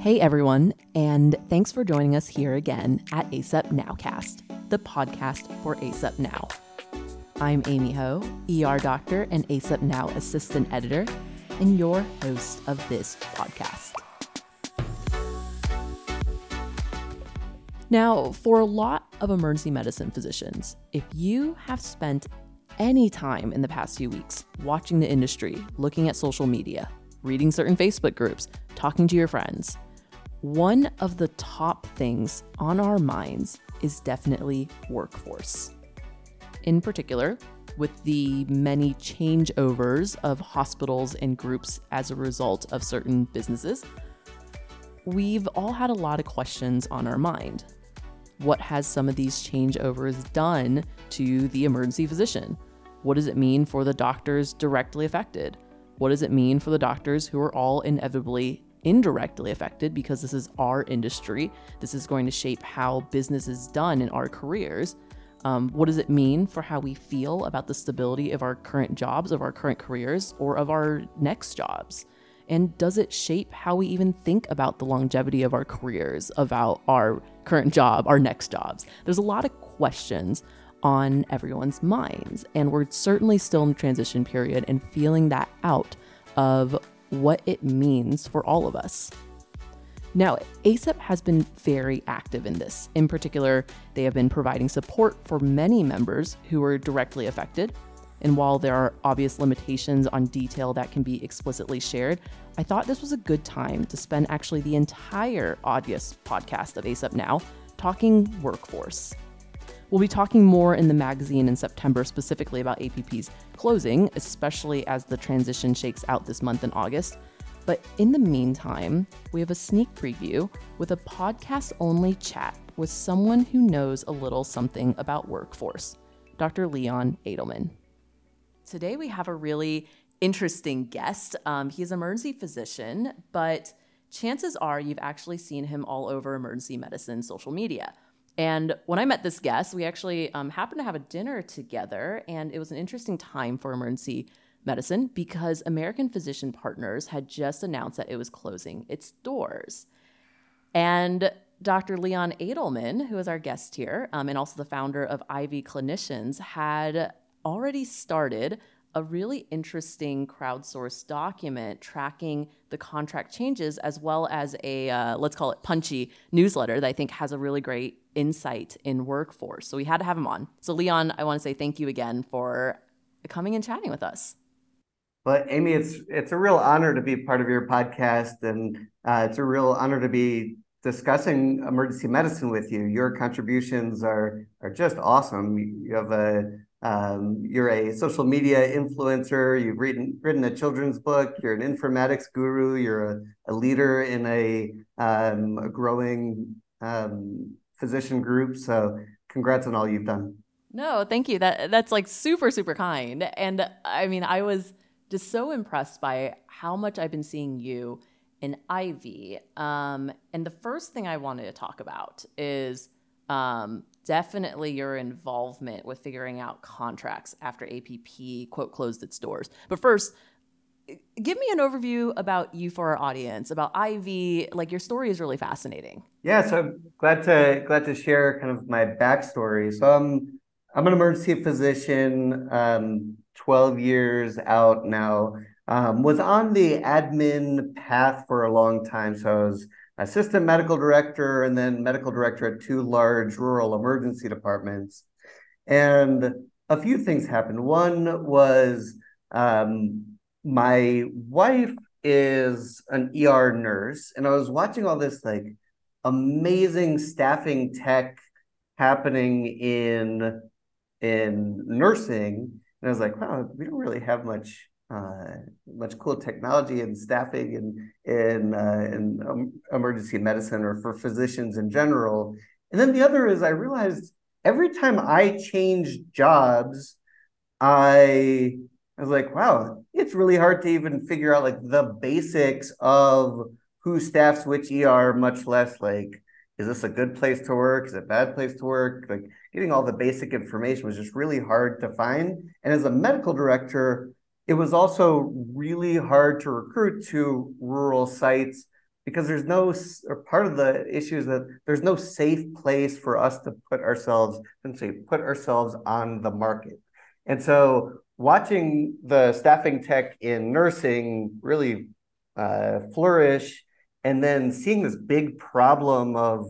Hey everyone, and thanks for joining us here again at ACEP Nowcast, the podcast for ACEP Now. I'm Amy Ho, ER doctor and ACEP Now assistant editor, and your host of this podcast. Now, for a lot of emergency medicine physicians, if you have spent any time in the past few weeks watching the industry, looking at social media, reading certain Facebook groups, talking to your friends, one of the top things on our minds is definitely workforce. In particular, with the many changeovers of hospitals and groups as a result of certain businesses, we've all had a lot of questions on our mind. What has some of these changeovers done to the emergency physician? What does it mean for the doctors directly affected? What does it mean for the doctors who are all inevitably indirectly affected because this is our industry. This is going to shape how business is done in our careers. Um, what does it mean for how we feel about the stability of our current jobs, of our current careers, or of our next jobs? And does it shape how we even think about the longevity of our careers, about our current job, our next jobs? There's a lot of questions on everyone's minds, and we're certainly still in the transition period and feeling that out of what it means for all of us. Now, ACEP has been very active in this. In particular, they have been providing support for many members who were directly affected. And while there are obvious limitations on detail that can be explicitly shared, I thought this was a good time to spend actually the entire Audius podcast of ACEP Now talking workforce. We'll be talking more in the magazine in September specifically about APP's closing, especially as the transition shakes out this month in August. But in the meantime, we have a sneak preview with a podcast only chat with someone who knows a little something about workforce, Dr. Leon Adelman. Today we have a really interesting guest. Um, he is an emergency physician, but chances are you've actually seen him all over emergency medicine social media. And when I met this guest, we actually um, happened to have a dinner together, and it was an interesting time for emergency medicine because American Physician Partners had just announced that it was closing its doors. And Dr. Leon Adelman, who is our guest here, um, and also the founder of Ivy Clinicians, had already started a really interesting crowdsourced document tracking the contract changes as well as a uh, let's call it punchy newsletter that i think has a really great insight in workforce so we had to have him on so leon i want to say thank you again for coming and chatting with us well amy it's it's a real honor to be part of your podcast and uh, it's a real honor to be discussing emergency medicine with you your contributions are are just awesome you have a um, you're a social media influencer. You've written written a children's book. You're an informatics guru. You're a, a leader in a, um, a growing um, physician group. So, congrats on all you've done. No, thank you. That that's like super super kind. And I mean, I was just so impressed by how much I've been seeing you in Ivy. Um, and the first thing I wanted to talk about is um, definitely your involvement with figuring out contracts after APP quote closed its doors. But first, give me an overview about you for our audience, about Ivy. Like your story is really fascinating. Yeah, so I'm glad to glad to share kind of my backstory. So I'm I'm an emergency physician, um, 12 years out now. Um, was on the admin path for a long time. So I was assistant medical director and then medical director at two large rural emergency departments. And a few things happened. One was um, my wife is an ER nurse, and I was watching all this like amazing staffing tech happening in in nursing, and I was like, wow, we don't really have much uh, much cool technology and staffing and in uh, in um, emergency medicine or for physicians in general. And then the other is I realized every time I change jobs, I I was like, wow, it's really hard to even figure out like the basics of who staffs which ER, much less like is this a good place to work? Is it a bad place to work? Like getting all the basic information was just really hard to find. And as a medical director, it was also really hard to recruit to rural sites because there's no or part of the issue is that there's no safe place for us to put ourselves say put ourselves on the market. And so watching the staffing tech in nursing really uh, flourish and then seeing this big problem of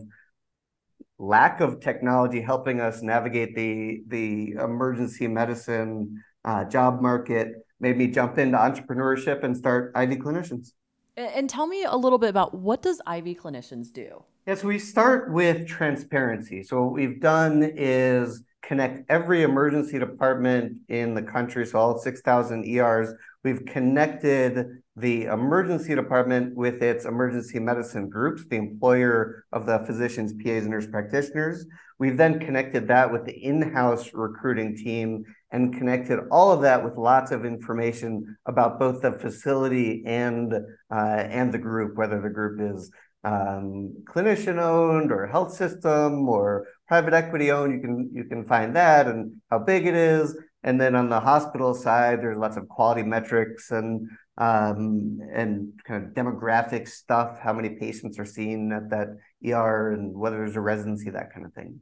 lack of technology helping us navigate the the emergency medicine uh, job market made me jump into entrepreneurship and start Ivy Clinicians. And tell me a little bit about what does Ivy Clinicians do? Yes, we start with transparency. So what we've done is connect every emergency department in the country, so all 6,000 ERs. We've connected the emergency department with its emergency medicine groups, the employer of the physicians, PAs, and nurse practitioners. We've then connected that with the in-house recruiting team and connected all of that with lots of information about both the facility and uh, and the group, whether the group is um, clinician owned or health system or private equity owned. You can you can find that and how big it is. And then on the hospital side, there's lots of quality metrics and um, and kind of demographic stuff, how many patients are seen at that ER and whether there's a residency, that kind of thing.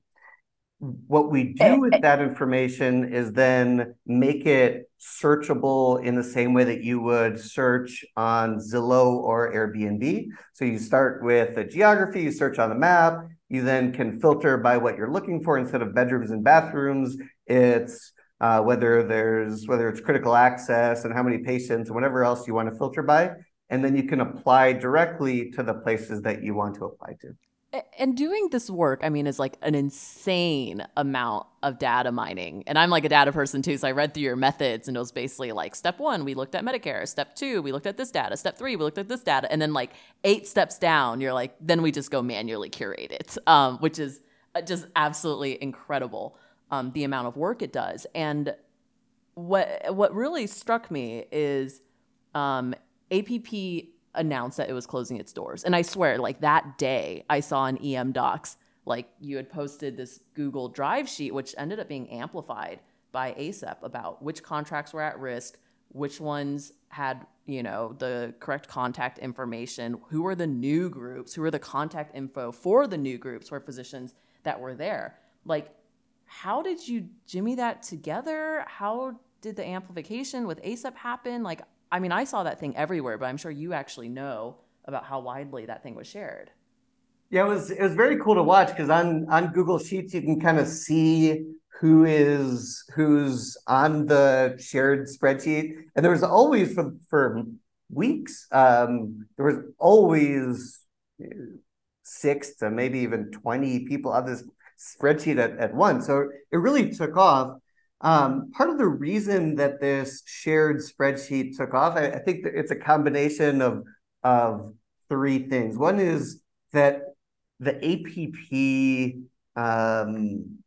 What we do eh, with that information is then make it searchable in the same way that you would search on Zillow or Airbnb. So you start with the geography, you search on the map, you then can filter by what you're looking for instead of bedrooms and bathrooms. It's uh, whether there's whether it's critical access and how many patients and whatever else you want to filter by, and then you can apply directly to the places that you want to apply to and doing this work, I mean, is like an insane amount of data mining. And I'm like a data person too. So I read through your methods and it was basically like step one, we looked at Medicare. Step two, we looked at this data. Step three, we looked at this data. And then like eight steps down, you're like, then we just go manually curate it, um, which is uh, just absolutely incredible um, the amount of work it does. And what, what really struck me is um, APP announced that it was closing its doors. And I swear, like that day, I saw an EM Docs, like you had posted this Google Drive sheet, which ended up being amplified by ACEP about which contracts were at risk, which ones had, you know, the correct contact information, who were the new groups, who were the contact info for the new groups for physicians that were there. Like, how did you jimmy that together? How did the amplification with ACEP happen? Like, I mean, I saw that thing everywhere, but I'm sure you actually know about how widely that thing was shared. Yeah, it was it was very cool to watch because on on Google Sheets you can kind of see who is who's on the shared spreadsheet, and there was always for for weeks um, there was always six to maybe even twenty people on this spreadsheet at, at once. So it really took off. Um, part of the reason that this shared spreadsheet took off, I, I think it's a combination of of three things. One is that the APP um,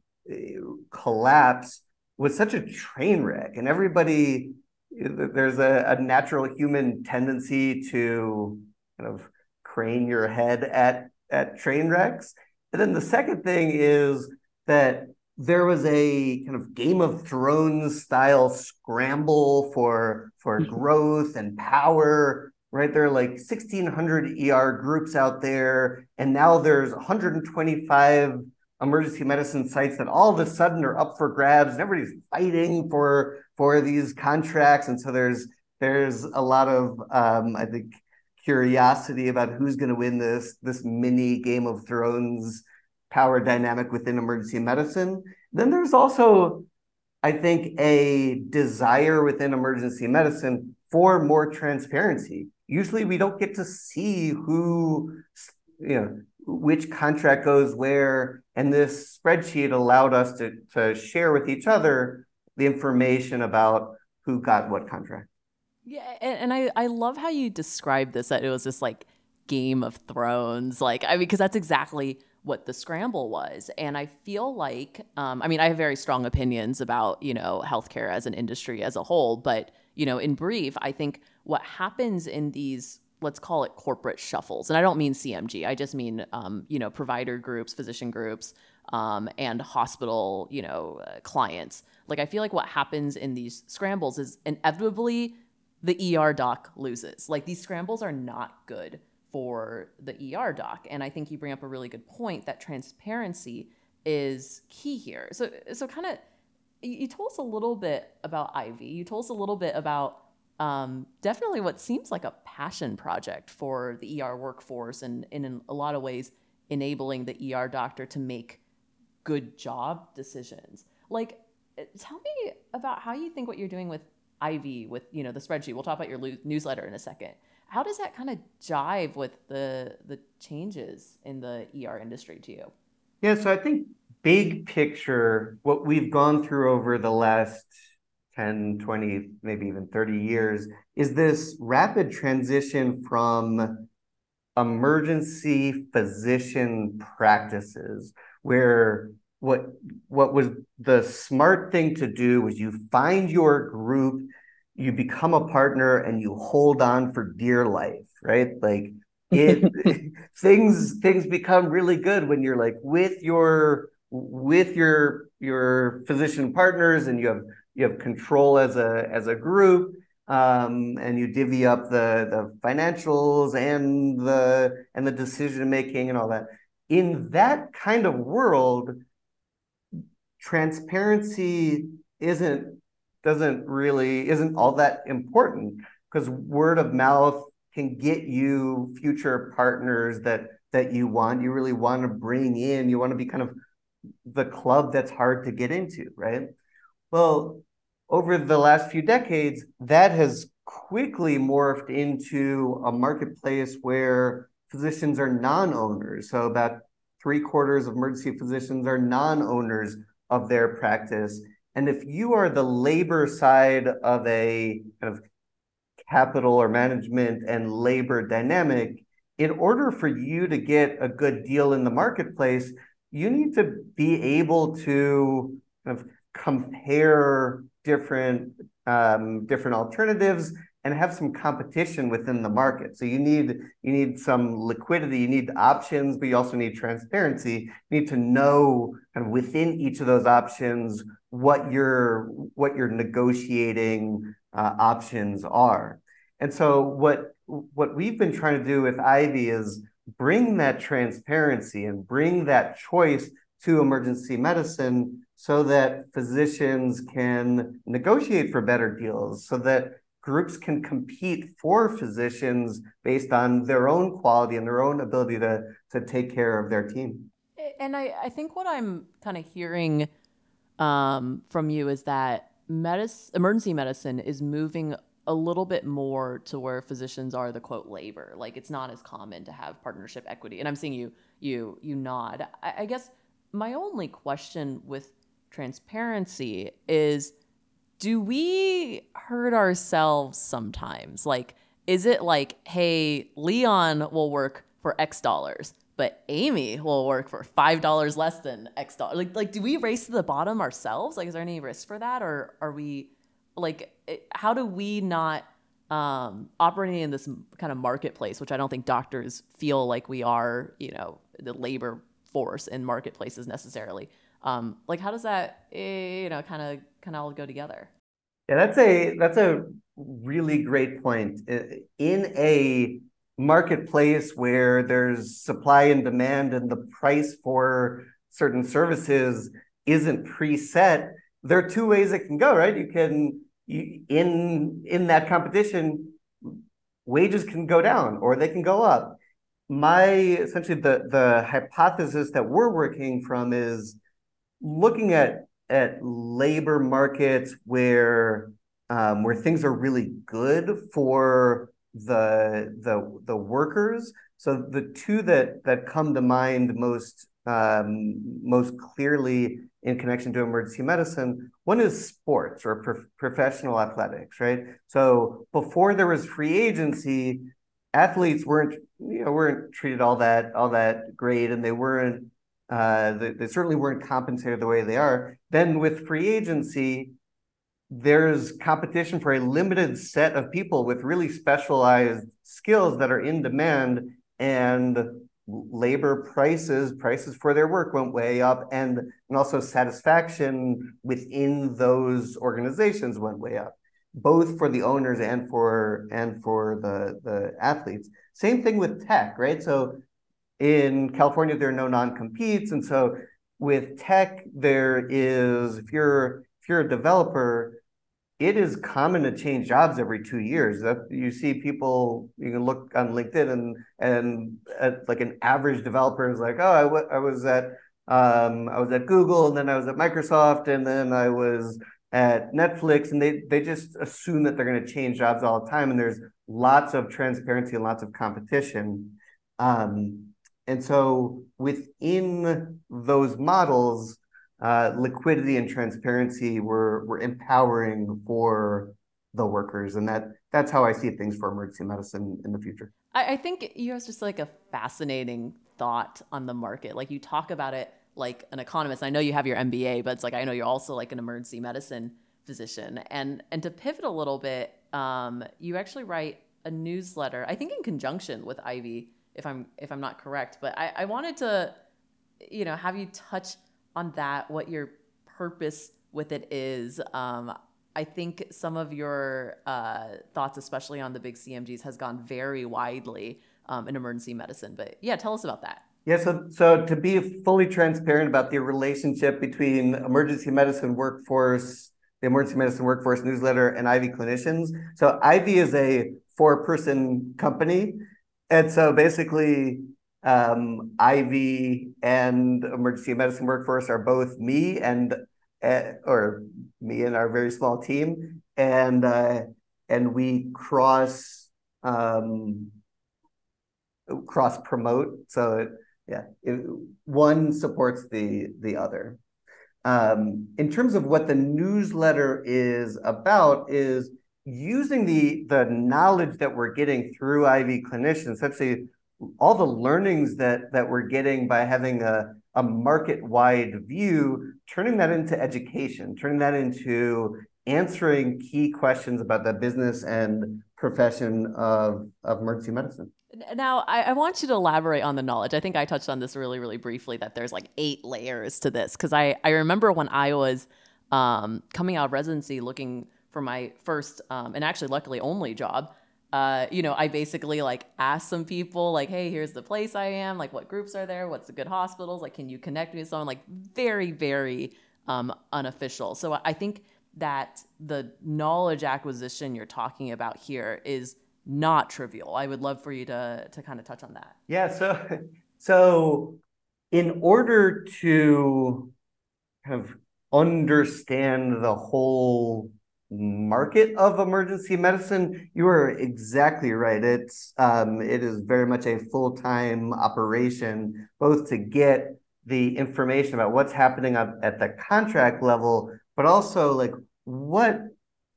collapse was such a train wreck, and everybody there's a, a natural human tendency to kind of crane your head at at train wrecks. And then the second thing is that there was a kind of Game of Thrones style scramble for for mm-hmm. growth and power. Right, there are like 1,600 ER groups out there, and now there's 125 emergency medicine sites that all of a sudden are up for grabs, and everybody's fighting for for these contracts. And so there's there's a lot of um, I think curiosity about who's going to win this this mini Game of Thrones power dynamic within emergency medicine. Then there's also, I think, a desire within emergency medicine for more transparency. Usually we don't get to see who, you know, which contract goes where. And this spreadsheet allowed us to, to share with each other the information about who got what contract. Yeah, and, I, I love how you described this that it was this like Game of Thrones. Like, I mean, because that's exactly what the scramble was. And I feel like, um, I mean, I have very strong opinions about, you know, healthcare as an industry as a whole. But, you know, in brief, I think what happens in these, let's call it corporate shuffles, and I don't mean CMG, I just mean, um, you know, provider groups, physician groups, um, and hospital, you know, uh, clients. Like, I feel like what happens in these scrambles is inevitably the ER doc loses. Like, these scrambles are not good for the ER doc. And I think you bring up a really good point that transparency is key here. So, so kind of, you told us a little bit about Ivy. You told us a little bit about um, definitely what seems like a passion project for the ER workforce, and, and in a lot of ways, enabling the ER doctor to make good job decisions. Like, uh, tell me about how you think what you're doing with Ivy, with you know the spreadsheet. We'll talk about your newsletter in a second. How does that kind of jive with the the changes in the ER industry to you? Yeah, so I think big picture, what we've gone through over the last 10, 20, maybe even 30 years is this rapid transition from emergency physician practices where what what was the smart thing to do was you find your group you become a partner and you hold on for dear life right? Like it things things become really good when you're like with your with your your physician partners and you have you have control as a as a group um, and you divvy up the the financials and the and the decision making and all that. In that kind of world transparency isn't doesn't really isn't all that important because word of mouth can get you future partners that that you want. You really want to bring in you want to be kind of the club that's hard to get into right? Well over the last few decades that has quickly morphed into a marketplace where physicians are non-owners. So about three quarters of emergency physicians are non-owners of their practice. And if you are the labor side of a kind of capital or management and labor dynamic, in order for you to get a good deal in the marketplace, you need to be able to kind of compare different um, different alternatives and have some competition within the market. So you need you need some liquidity, you need options, but you also need transparency. You need to know kind of within each of those options what your what your negotiating uh, options are. And so what what we've been trying to do with Ivy is bring that transparency and bring that choice to emergency medicine so that physicians can negotiate for better deals so that groups can compete for physicians based on their own quality and their own ability to, to take care of their team. And I, I think what I'm kind of hearing um, from you is that medicine, emergency medicine is moving a little bit more to where physicians are the quote labor. Like it's not as common to have partnership equity. And I'm seeing you you you nod. I, I guess my only question with transparency is do we hurt ourselves sometimes? Like, is it like, hey, Leon will work for X dollars, but Amy will work for five dollars less than X dollars? Like, like, do we race to the bottom ourselves? Like, is there any risk for that, or are we like, how do we not um, operating in this kind of marketplace, which I don't think doctors feel like we are, you know, the labor force in marketplaces necessarily. Um, like, how does that, eh, you know, kind of kind of all go together? Yeah, that's a that's a really great point. In a marketplace where there's supply and demand and the price for certain services isn't preset, there are two ways it can go, right? You can you, in in that competition, wages can go down or they can go up. My essentially the the hypothesis that we're working from is looking at at labor markets where um, where things are really good for the the the workers. So the two that that come to mind most um, most clearly in connection to emergency medicine, one is sports or pro- professional athletics, right? So before there was free agency, athletes weren't you know weren't treated all that all that great, and they weren't uh, they, they certainly weren't compensated the way they are. Then with free agency, there's competition for a limited set of people with really specialized skills that are in demand and labor prices prices for their work went way up and and also satisfaction within those organizations went way up both for the owners and for and for the the athletes. Same thing with tech, right? So in California, there are no non-competes, and so with tech, there is if you're if you're a developer, it is common to change jobs every two years. That you see people, you can look on LinkedIn and and at, like an average developer is like, oh, I, w- I was at um, I was at Google, and then I was at Microsoft, and then I was at Netflix, and they they just assume that they're going to change jobs all the time, and there's lots of transparency and lots of competition. Um, and so within those models, uh, liquidity and transparency were were empowering for the workers, and that that's how I see things for emergency medicine in the future. I, I think you have just like a fascinating thought on the market. Like you talk about it like an economist. I know you have your MBA, but it's like I know you're also like an emergency medicine physician. And and to pivot a little bit, um, you actually write a newsletter. I think in conjunction with Ivy, if I'm if I'm not correct. But I, I wanted to, you know, have you touch on that, what your purpose with it is. Um, I think some of your uh, thoughts, especially on the big CMGs, has gone very widely um, in emergency medicine. But yeah, tell us about that. Yeah, so so to be fully transparent about the relationship between emergency medicine workforce, the emergency medicine workforce newsletter, and Ivy clinicians. So Ivy is a four-person company, and so basically um, Ivy and emergency medicine workforce are both me and uh, or me and our very small team, and uh, and we cross um, cross promote. So it, yeah, it, one supports the the other. Um, in terms of what the newsletter is about, is using the the knowledge that we're getting through Ivy clinicians, essentially all the learnings that that we're getting by having a, a market-wide view, turning that into education, turning that into answering key questions about the business and profession of, of emergency medicine. Now, I, I, want you to elaborate on the knowledge. I think I touched on this really, really briefly that there's like eight layers to this. Because I, I remember when I was um, coming out of residency looking for my first, um, and actually, luckily, only job, uh, you know, I basically like asked some people, like, hey, here's the place I am, like, what groups are there, what's the good hospitals, like, can you connect me with someone, like, very, very um, unofficial. So I think that the knowledge acquisition you're talking about here is not trivial. I would love for you to to kind of touch on that. Yeah. So, so in order to kind of understand the whole market of emergency medicine, you are exactly right. It's um, it is very much a full time operation, both to get the information about what's happening at the contract level, but also like what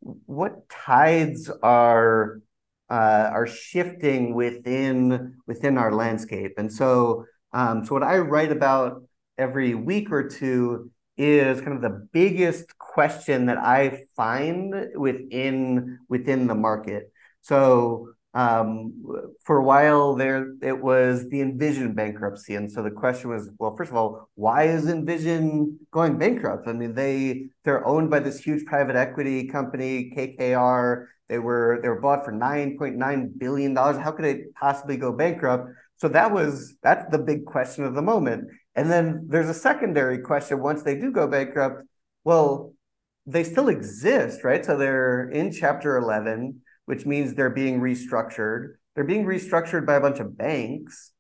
what tides are uh, are shifting within within our landscape. And so, um, so what I write about every week or two is kind of the biggest question that I find within within the market. So um, for a while there, it was the Envision bankruptcy, and so the question was, well, first of all, why is Envision going bankrupt? I mean, they they're owned by this huge private equity company, KKR. They were they were bought for nine point nine billion dollars. How could it possibly go bankrupt? So that was that's the big question of the moment. And then there's a secondary question once they do go bankrupt. Well, they still exist, right? So they're in Chapter 11, which means they're being restructured. They're being restructured by a bunch of banks,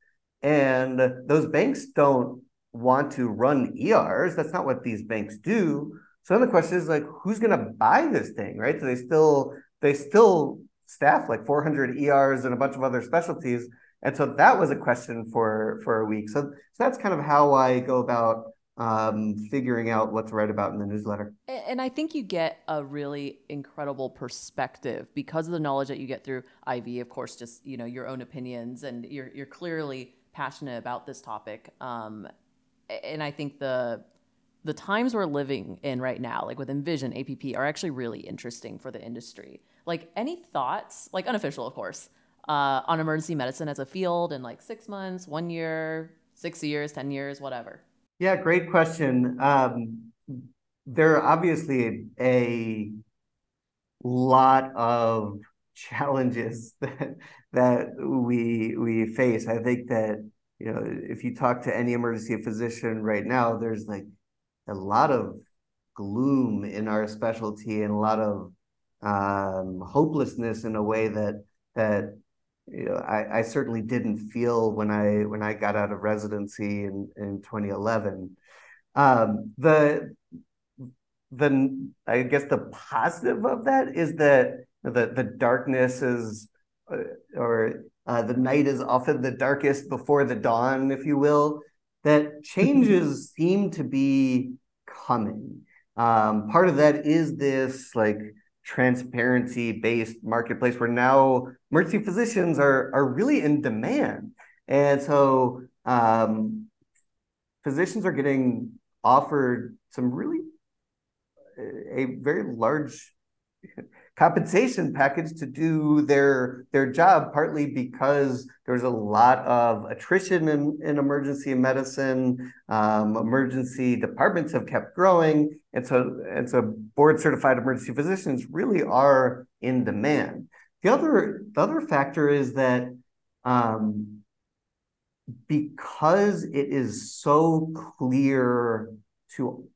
and those banks don't want to run ERs. That's not what these banks do. So then the question is like, who's going to buy this thing, right? So they still they still staff like 400 ERs and a bunch of other specialties, and so that was a question for for a week. So, so that's kind of how I go about um, figuring out what to write about in the newsletter. And I think you get a really incredible perspective because of the knowledge that you get through Ivy. Of course, just you know your own opinions, and you're you're clearly passionate about this topic. Um, and I think the the times we're living in right now, like with Envision, APP, are actually really interesting for the industry. Like, any thoughts, like unofficial, of course, uh, on emergency medicine as a field in like six months, one year, six years, 10 years, whatever? Yeah, great question. Um, there are obviously a lot of challenges that that we we face. I think that you know if you talk to any emergency physician right now, there's like a lot of gloom in our specialty and a lot of um, hopelessness in a way that that you know I, I certainly didn't feel when I when I got out of residency in in 2011. Um, the the I guess the positive of that is that the the darkness is uh, or uh, the night is often the darkest before the dawn, if you will. That changes seem to be coming. Um, part of that is this like transparency based marketplace where now emergency physicians are are really in demand, and so um, physicians are getting offered some really a very large compensation package to do their their job partly because there's a lot of attrition in, in emergency medicine. Um, emergency departments have kept growing. And so and so board certified emergency physicians really are in demand. The other the other factor is that um, because it is so clear to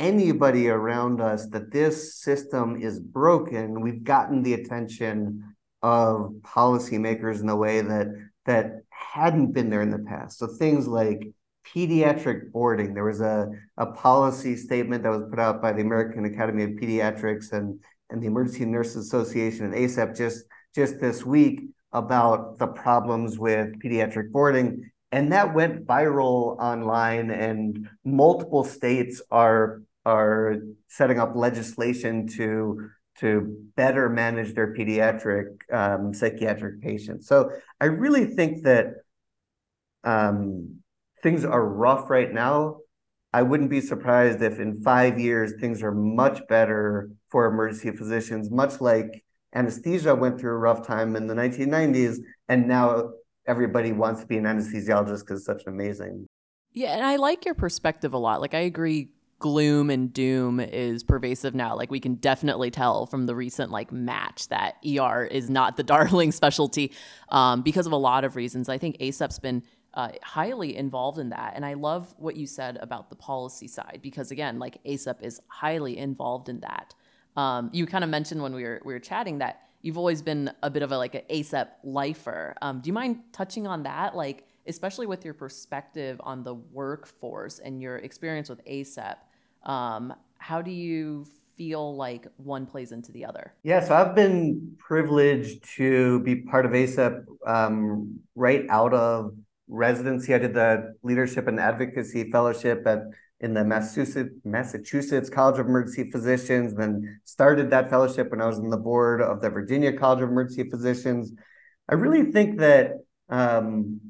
anybody around us that this system is broken, we've gotten the attention of policymakers in a way that that hadn't been there in the past. So things like pediatric boarding. There was a, a policy statement that was put out by the American Academy of Pediatrics and, and the Emergency Nurses Association and ACEP just, just this week about the problems with pediatric boarding. And that went viral online, and multiple states are are setting up legislation to to better manage their pediatric um, psychiatric patients. So I really think that um, things are rough right now. I wouldn't be surprised if in five years things are much better for emergency physicians, much like anesthesia went through a rough time in the 1990s, and now everybody wants to be an anesthesiologist because it's such an amazing. Yeah, and I like your perspective a lot. Like I agree gloom and doom is pervasive now. Like we can definitely tell from the recent like match that ER is not the darling specialty um, because of a lot of reasons. I think ACEP's been uh, highly involved in that, and I love what you said about the policy side because again, like ACEP is highly involved in that. Um, you kind of mentioned when we were we were chatting that you've always been a bit of a like an ACEP lifer. Um, do you mind touching on that, like? Especially with your perspective on the workforce and your experience with ACEP, um, how do you feel like one plays into the other? Yeah, so I've been privileged to be part of ACEP um, right out of residency. I did the Leadership and Advocacy Fellowship at in the Massachusetts Massachusetts College of Emergency Physicians, then started that fellowship when I was on the board of the Virginia College of Emergency Physicians. I really think that um,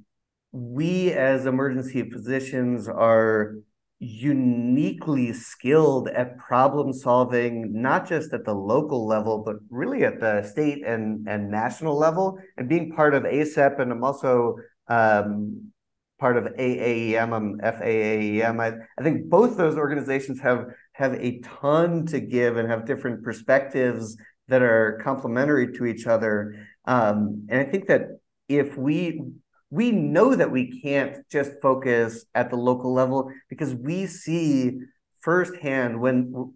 we as emergency physicians are uniquely skilled at problem solving, not just at the local level, but really at the state and, and national level. And being part of ACEP, and I'm also um, part of AAEM, I'm FAAEM. I, I think both those organizations have have a ton to give and have different perspectives that are complementary to each other. Um, and I think that if we we know that we can't just focus at the local level because we see firsthand when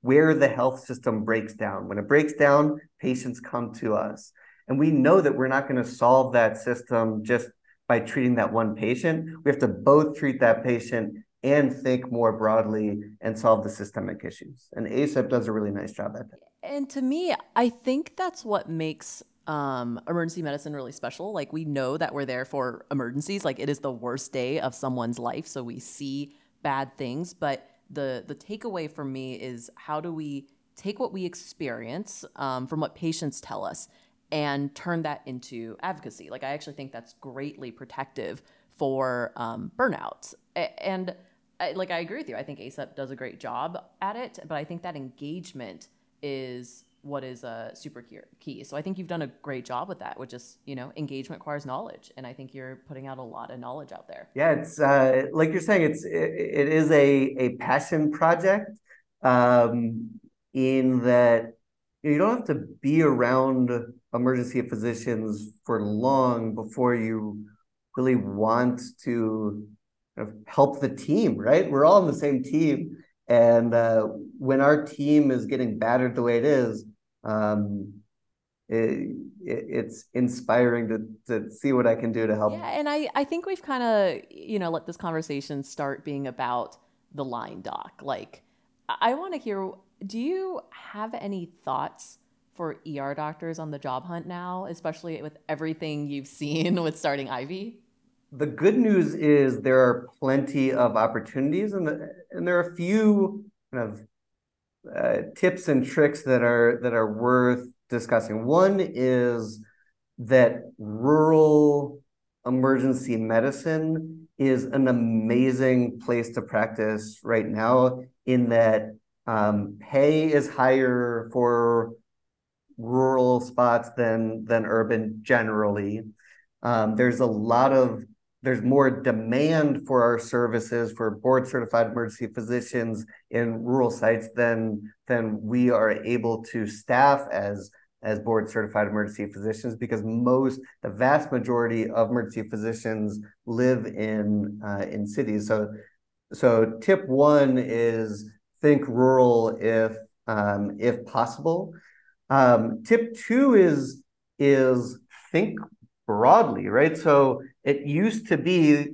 where the health system breaks down when it breaks down patients come to us. And we know that we're not going to solve that system just by treating that one patient. We have to both treat that patient and think more broadly and solve the systemic issues. And acep does a really nice job at that. And to me i think that's what makes um, emergency medicine really special. Like we know that we're there for emergencies. Like it is the worst day of someone's life, so we see bad things. But the the takeaway for me is how do we take what we experience um, from what patients tell us and turn that into advocacy? Like I actually think that's greatly protective for um, burnout. And I, like I agree with you. I think ACEP does a great job at it, but I think that engagement is what is a super key. So I think you've done a great job with that, which is, you know, engagement requires knowledge. And I think you're putting out a lot of knowledge out there. Yeah, it's uh, like you're saying, it's it, it is a, a passion project um, in that you don't have to be around emergency physicians for long before you really want to help the team, right? We're all on the same team. And uh, when our team is getting battered the way it is, um, it, it, it's inspiring to, to see what I can do to help. Yeah, and I, I think we've kind of, you know, let this conversation start being about the line doc. Like, I want to hear do you have any thoughts for ER doctors on the job hunt now, especially with everything you've seen with starting Ivy? The good news is there are plenty of opportunities, and the, and there are a few kind of uh, tips and tricks that are that are worth discussing. One is that rural emergency medicine is an amazing place to practice right now in that um, pay is higher for rural spots than than urban generally. Um, there's a lot of there's more demand for our services for board certified emergency physicians in rural sites than than we are able to staff as as board certified emergency physicians because most the vast majority of emergency physicians live in uh, in cities so so tip one is think rural if um, if possible. Um, tip two is is think broadly, right? So it used to be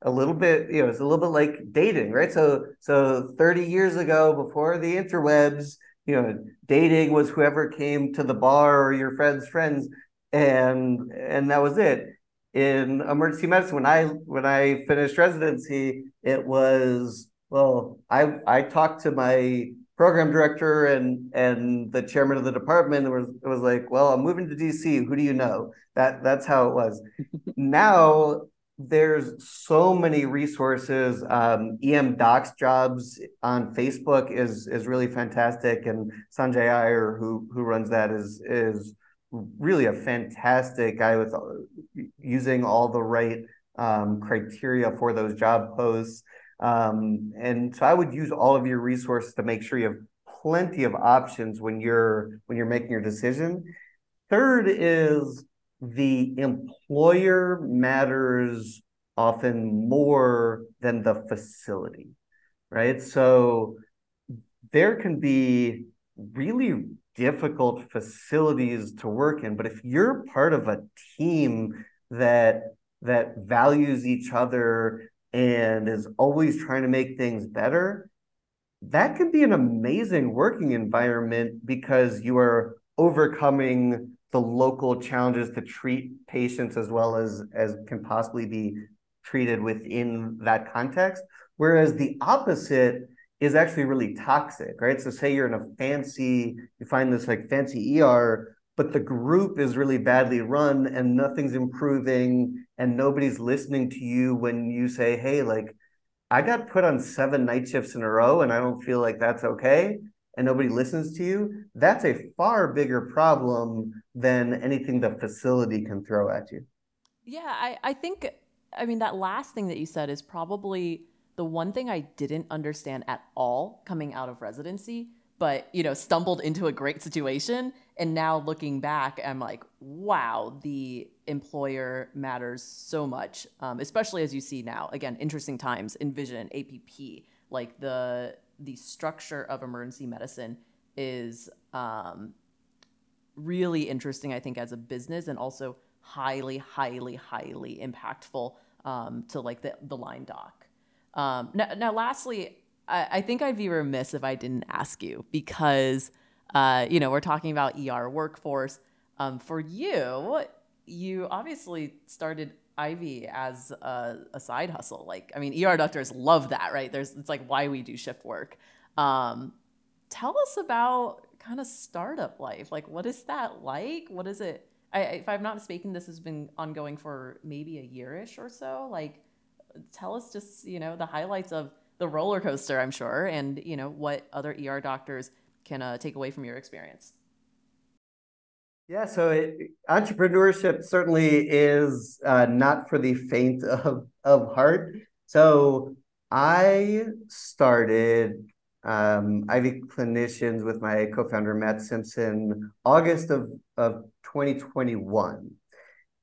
a little bit, you know, it's a little bit like dating, right? So so 30 years ago, before the interwebs, you know, dating was whoever came to the bar or your friend's friends, and and that was it. In emergency medicine, when I when I finished residency, it was well, I I talked to my program director and and the chairman of the department was it was like, well, I'm moving to DC. Who do you know? That that's how it was. now there's so many resources. Um, EM Docs jobs on Facebook is is really fantastic, and Sanjay Iyer, who who runs that, is is really a fantastic guy with using all the right um, criteria for those job posts. Um, and so I would use all of your resources to make sure you have plenty of options when you're when you're making your decision. Third is the employer matters often more than the facility, right? So there can be really difficult facilities to work in, but if you're part of a team that that values each other and is always trying to make things better, that can be an amazing working environment because you are overcoming the local challenges to treat patients as well as as can possibly be treated within that context. Whereas the opposite is actually really toxic right? So say you're in a fancy you find this like fancy ER but the group is really badly run and nothing's improving and nobody's listening to you when you say hey like i got put on seven night shifts in a row and i don't feel like that's okay and nobody listens to you that's a far bigger problem than anything the facility can throw at you. Yeah i, I think i mean that last thing that you said is probably the one thing i didn't understand at all coming out of residency but you know stumbled into a great situation. And now looking back i'm like wow the employer matters so much um, especially as you see now again interesting times envision app like the the structure of emergency medicine is um, really interesting i think as a business and also highly highly highly impactful um, to like the, the line doc um, now, now lastly I, I think I'd be remiss if I didn't ask you because, uh, you know, we're talking about ER workforce. Um, for you, you obviously started Ivy as a, a, side hustle. Like, I mean, ER doctors love that, right? There's, it's like why we do shift work. Um, tell us about kind of startup life. Like, what is that like? What is it? I, if I'm not mistaken, this has been ongoing for maybe a yearish or so. Like, tell us just, you know, the highlights of the roller coaster, I'm sure, and you know what other ER doctors can uh, take away from your experience. Yeah, so it, entrepreneurship certainly is uh, not for the faint of, of heart. So I started um, Ivy Clinicians with my co-founder Matt Simpson August of of 2021,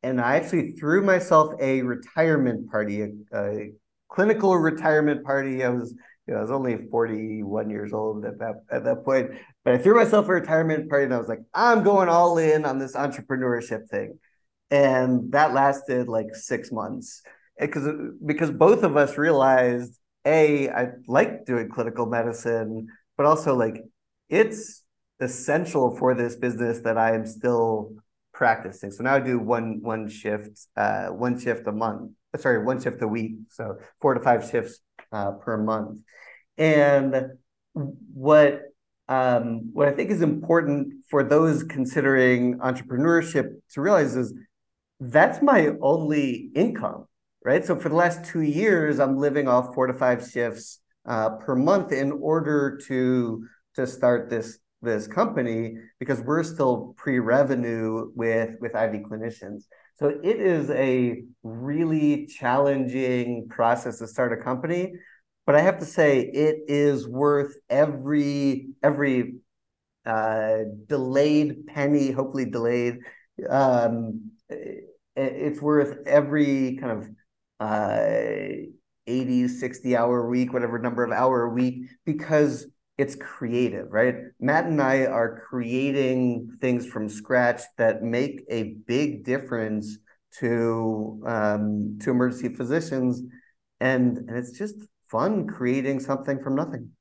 and I actually threw myself a retirement party, a, a clinical retirement party. I was you know, I was only 41 years old at that at that point, but I threw myself a retirement party and I was like, I'm going all in on this entrepreneurship thing. And that lasted like six months because because both of us realized a I like doing clinical medicine, but also like it's essential for this business that I am still practicing. So now I do one one shift, uh, one shift a month. Sorry, one shift a week. So four to five shifts uh, per month. And what um, what I think is important for those considering entrepreneurship to realize is that's my only income right? So for the last two years, I'm living off four to five shifts uh, per month in order to to start this this company because we're still pre-revenue with with Ivy Clinicians. So it is a really challenging process to start a company, but I have to say it is worth every every uh, delayed penny, hopefully delayed. Um, it's worth every kind of uh, 80, 60 hour week, whatever number of hour a week, because it's creative, right? Matt and I are creating things from scratch that make a big difference to um, to emergency physicians, and and it's just fun creating something from nothing.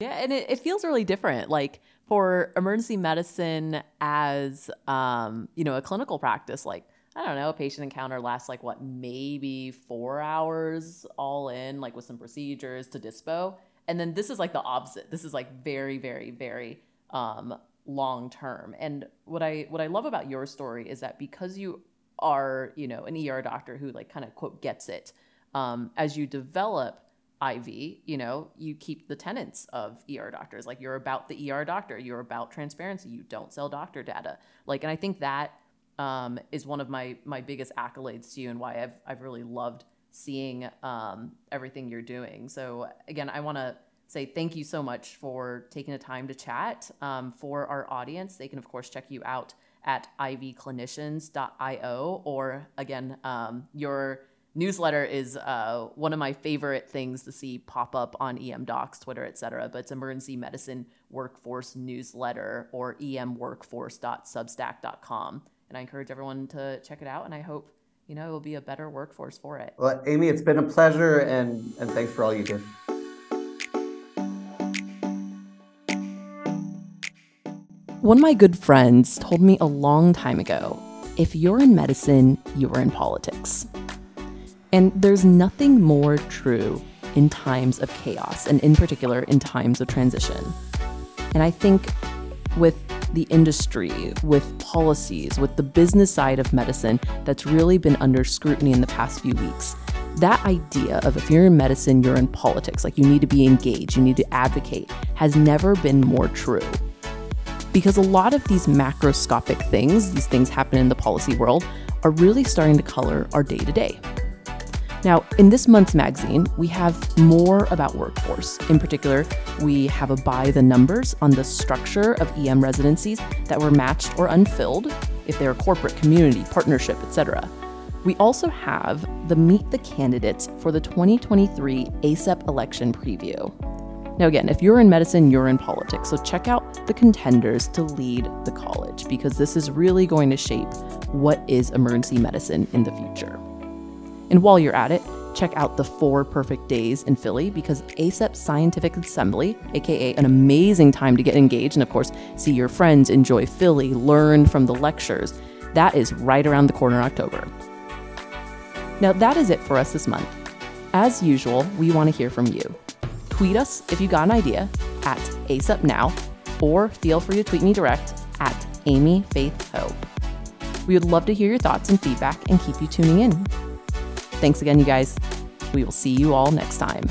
Yeah, and it, it feels really different. Like for emergency medicine as um, you know, a clinical practice, like I don't know, a patient encounter lasts like what, maybe four hours all in, like with some procedures to dispo. And then this is like the opposite. This is like very, very, very um, long term. And what I what I love about your story is that because you are, you know, an ER doctor who like kind of quote gets it, um, as you develop Ivy, you know, you keep the tenets of ER doctors. Like you're about the ER doctor, you're about transparency. You don't sell doctor data. Like, and I think that um, is one of my my biggest accolades to you and why I've I've really loved seeing um, everything you're doing. So again, I want to say thank you so much for taking the time to chat. Um, for our audience, they can of course check you out at ivyclinicians.io or again, um, your newsletter is uh, one of my favorite things to see pop up on EM Docs, Twitter, etc. But it's Emergency Medicine Workforce Newsletter or emworkforce.substack.com and I encourage everyone to check it out. And I hope you know it will be a better workforce for it. Well, Amy, it's been a pleasure, and and thanks for all you do. One of my good friends told me a long time ago if you're in medicine, you're in politics. And there's nothing more true in times of chaos, and in particular in times of transition. And I think with the industry, with policies, with the business side of medicine that's really been under scrutiny in the past few weeks. That idea of if you're in medicine, you're in politics, like you need to be engaged, you need to advocate, has never been more true. Because a lot of these macroscopic things, these things happen in the policy world, are really starting to color our day to day. Now, in this month's magazine, we have more about workforce. In particular, we have a by the numbers on the structure of EM residencies that were matched or unfilled, if they're corporate, community, partnership, etc. We also have the Meet the Candidates for the 2023 ACEP election preview. Now, again, if you're in medicine, you're in politics, so check out the contenders to lead the college because this is really going to shape what is emergency medicine in the future. And while you're at it, check out the four perfect days in Philly because ACEP Scientific Assembly, aka an amazing time to get engaged and, of course, see your friends, enjoy Philly, learn from the lectures. That is right around the corner in October. Now, that is it for us this month. As usual, we want to hear from you. Tweet us if you got an idea at ACEP Now, or feel free to tweet me direct at Amy Faith Ho. We would love to hear your thoughts and feedback and keep you tuning in. Thanks again, you guys. We will see you all next time.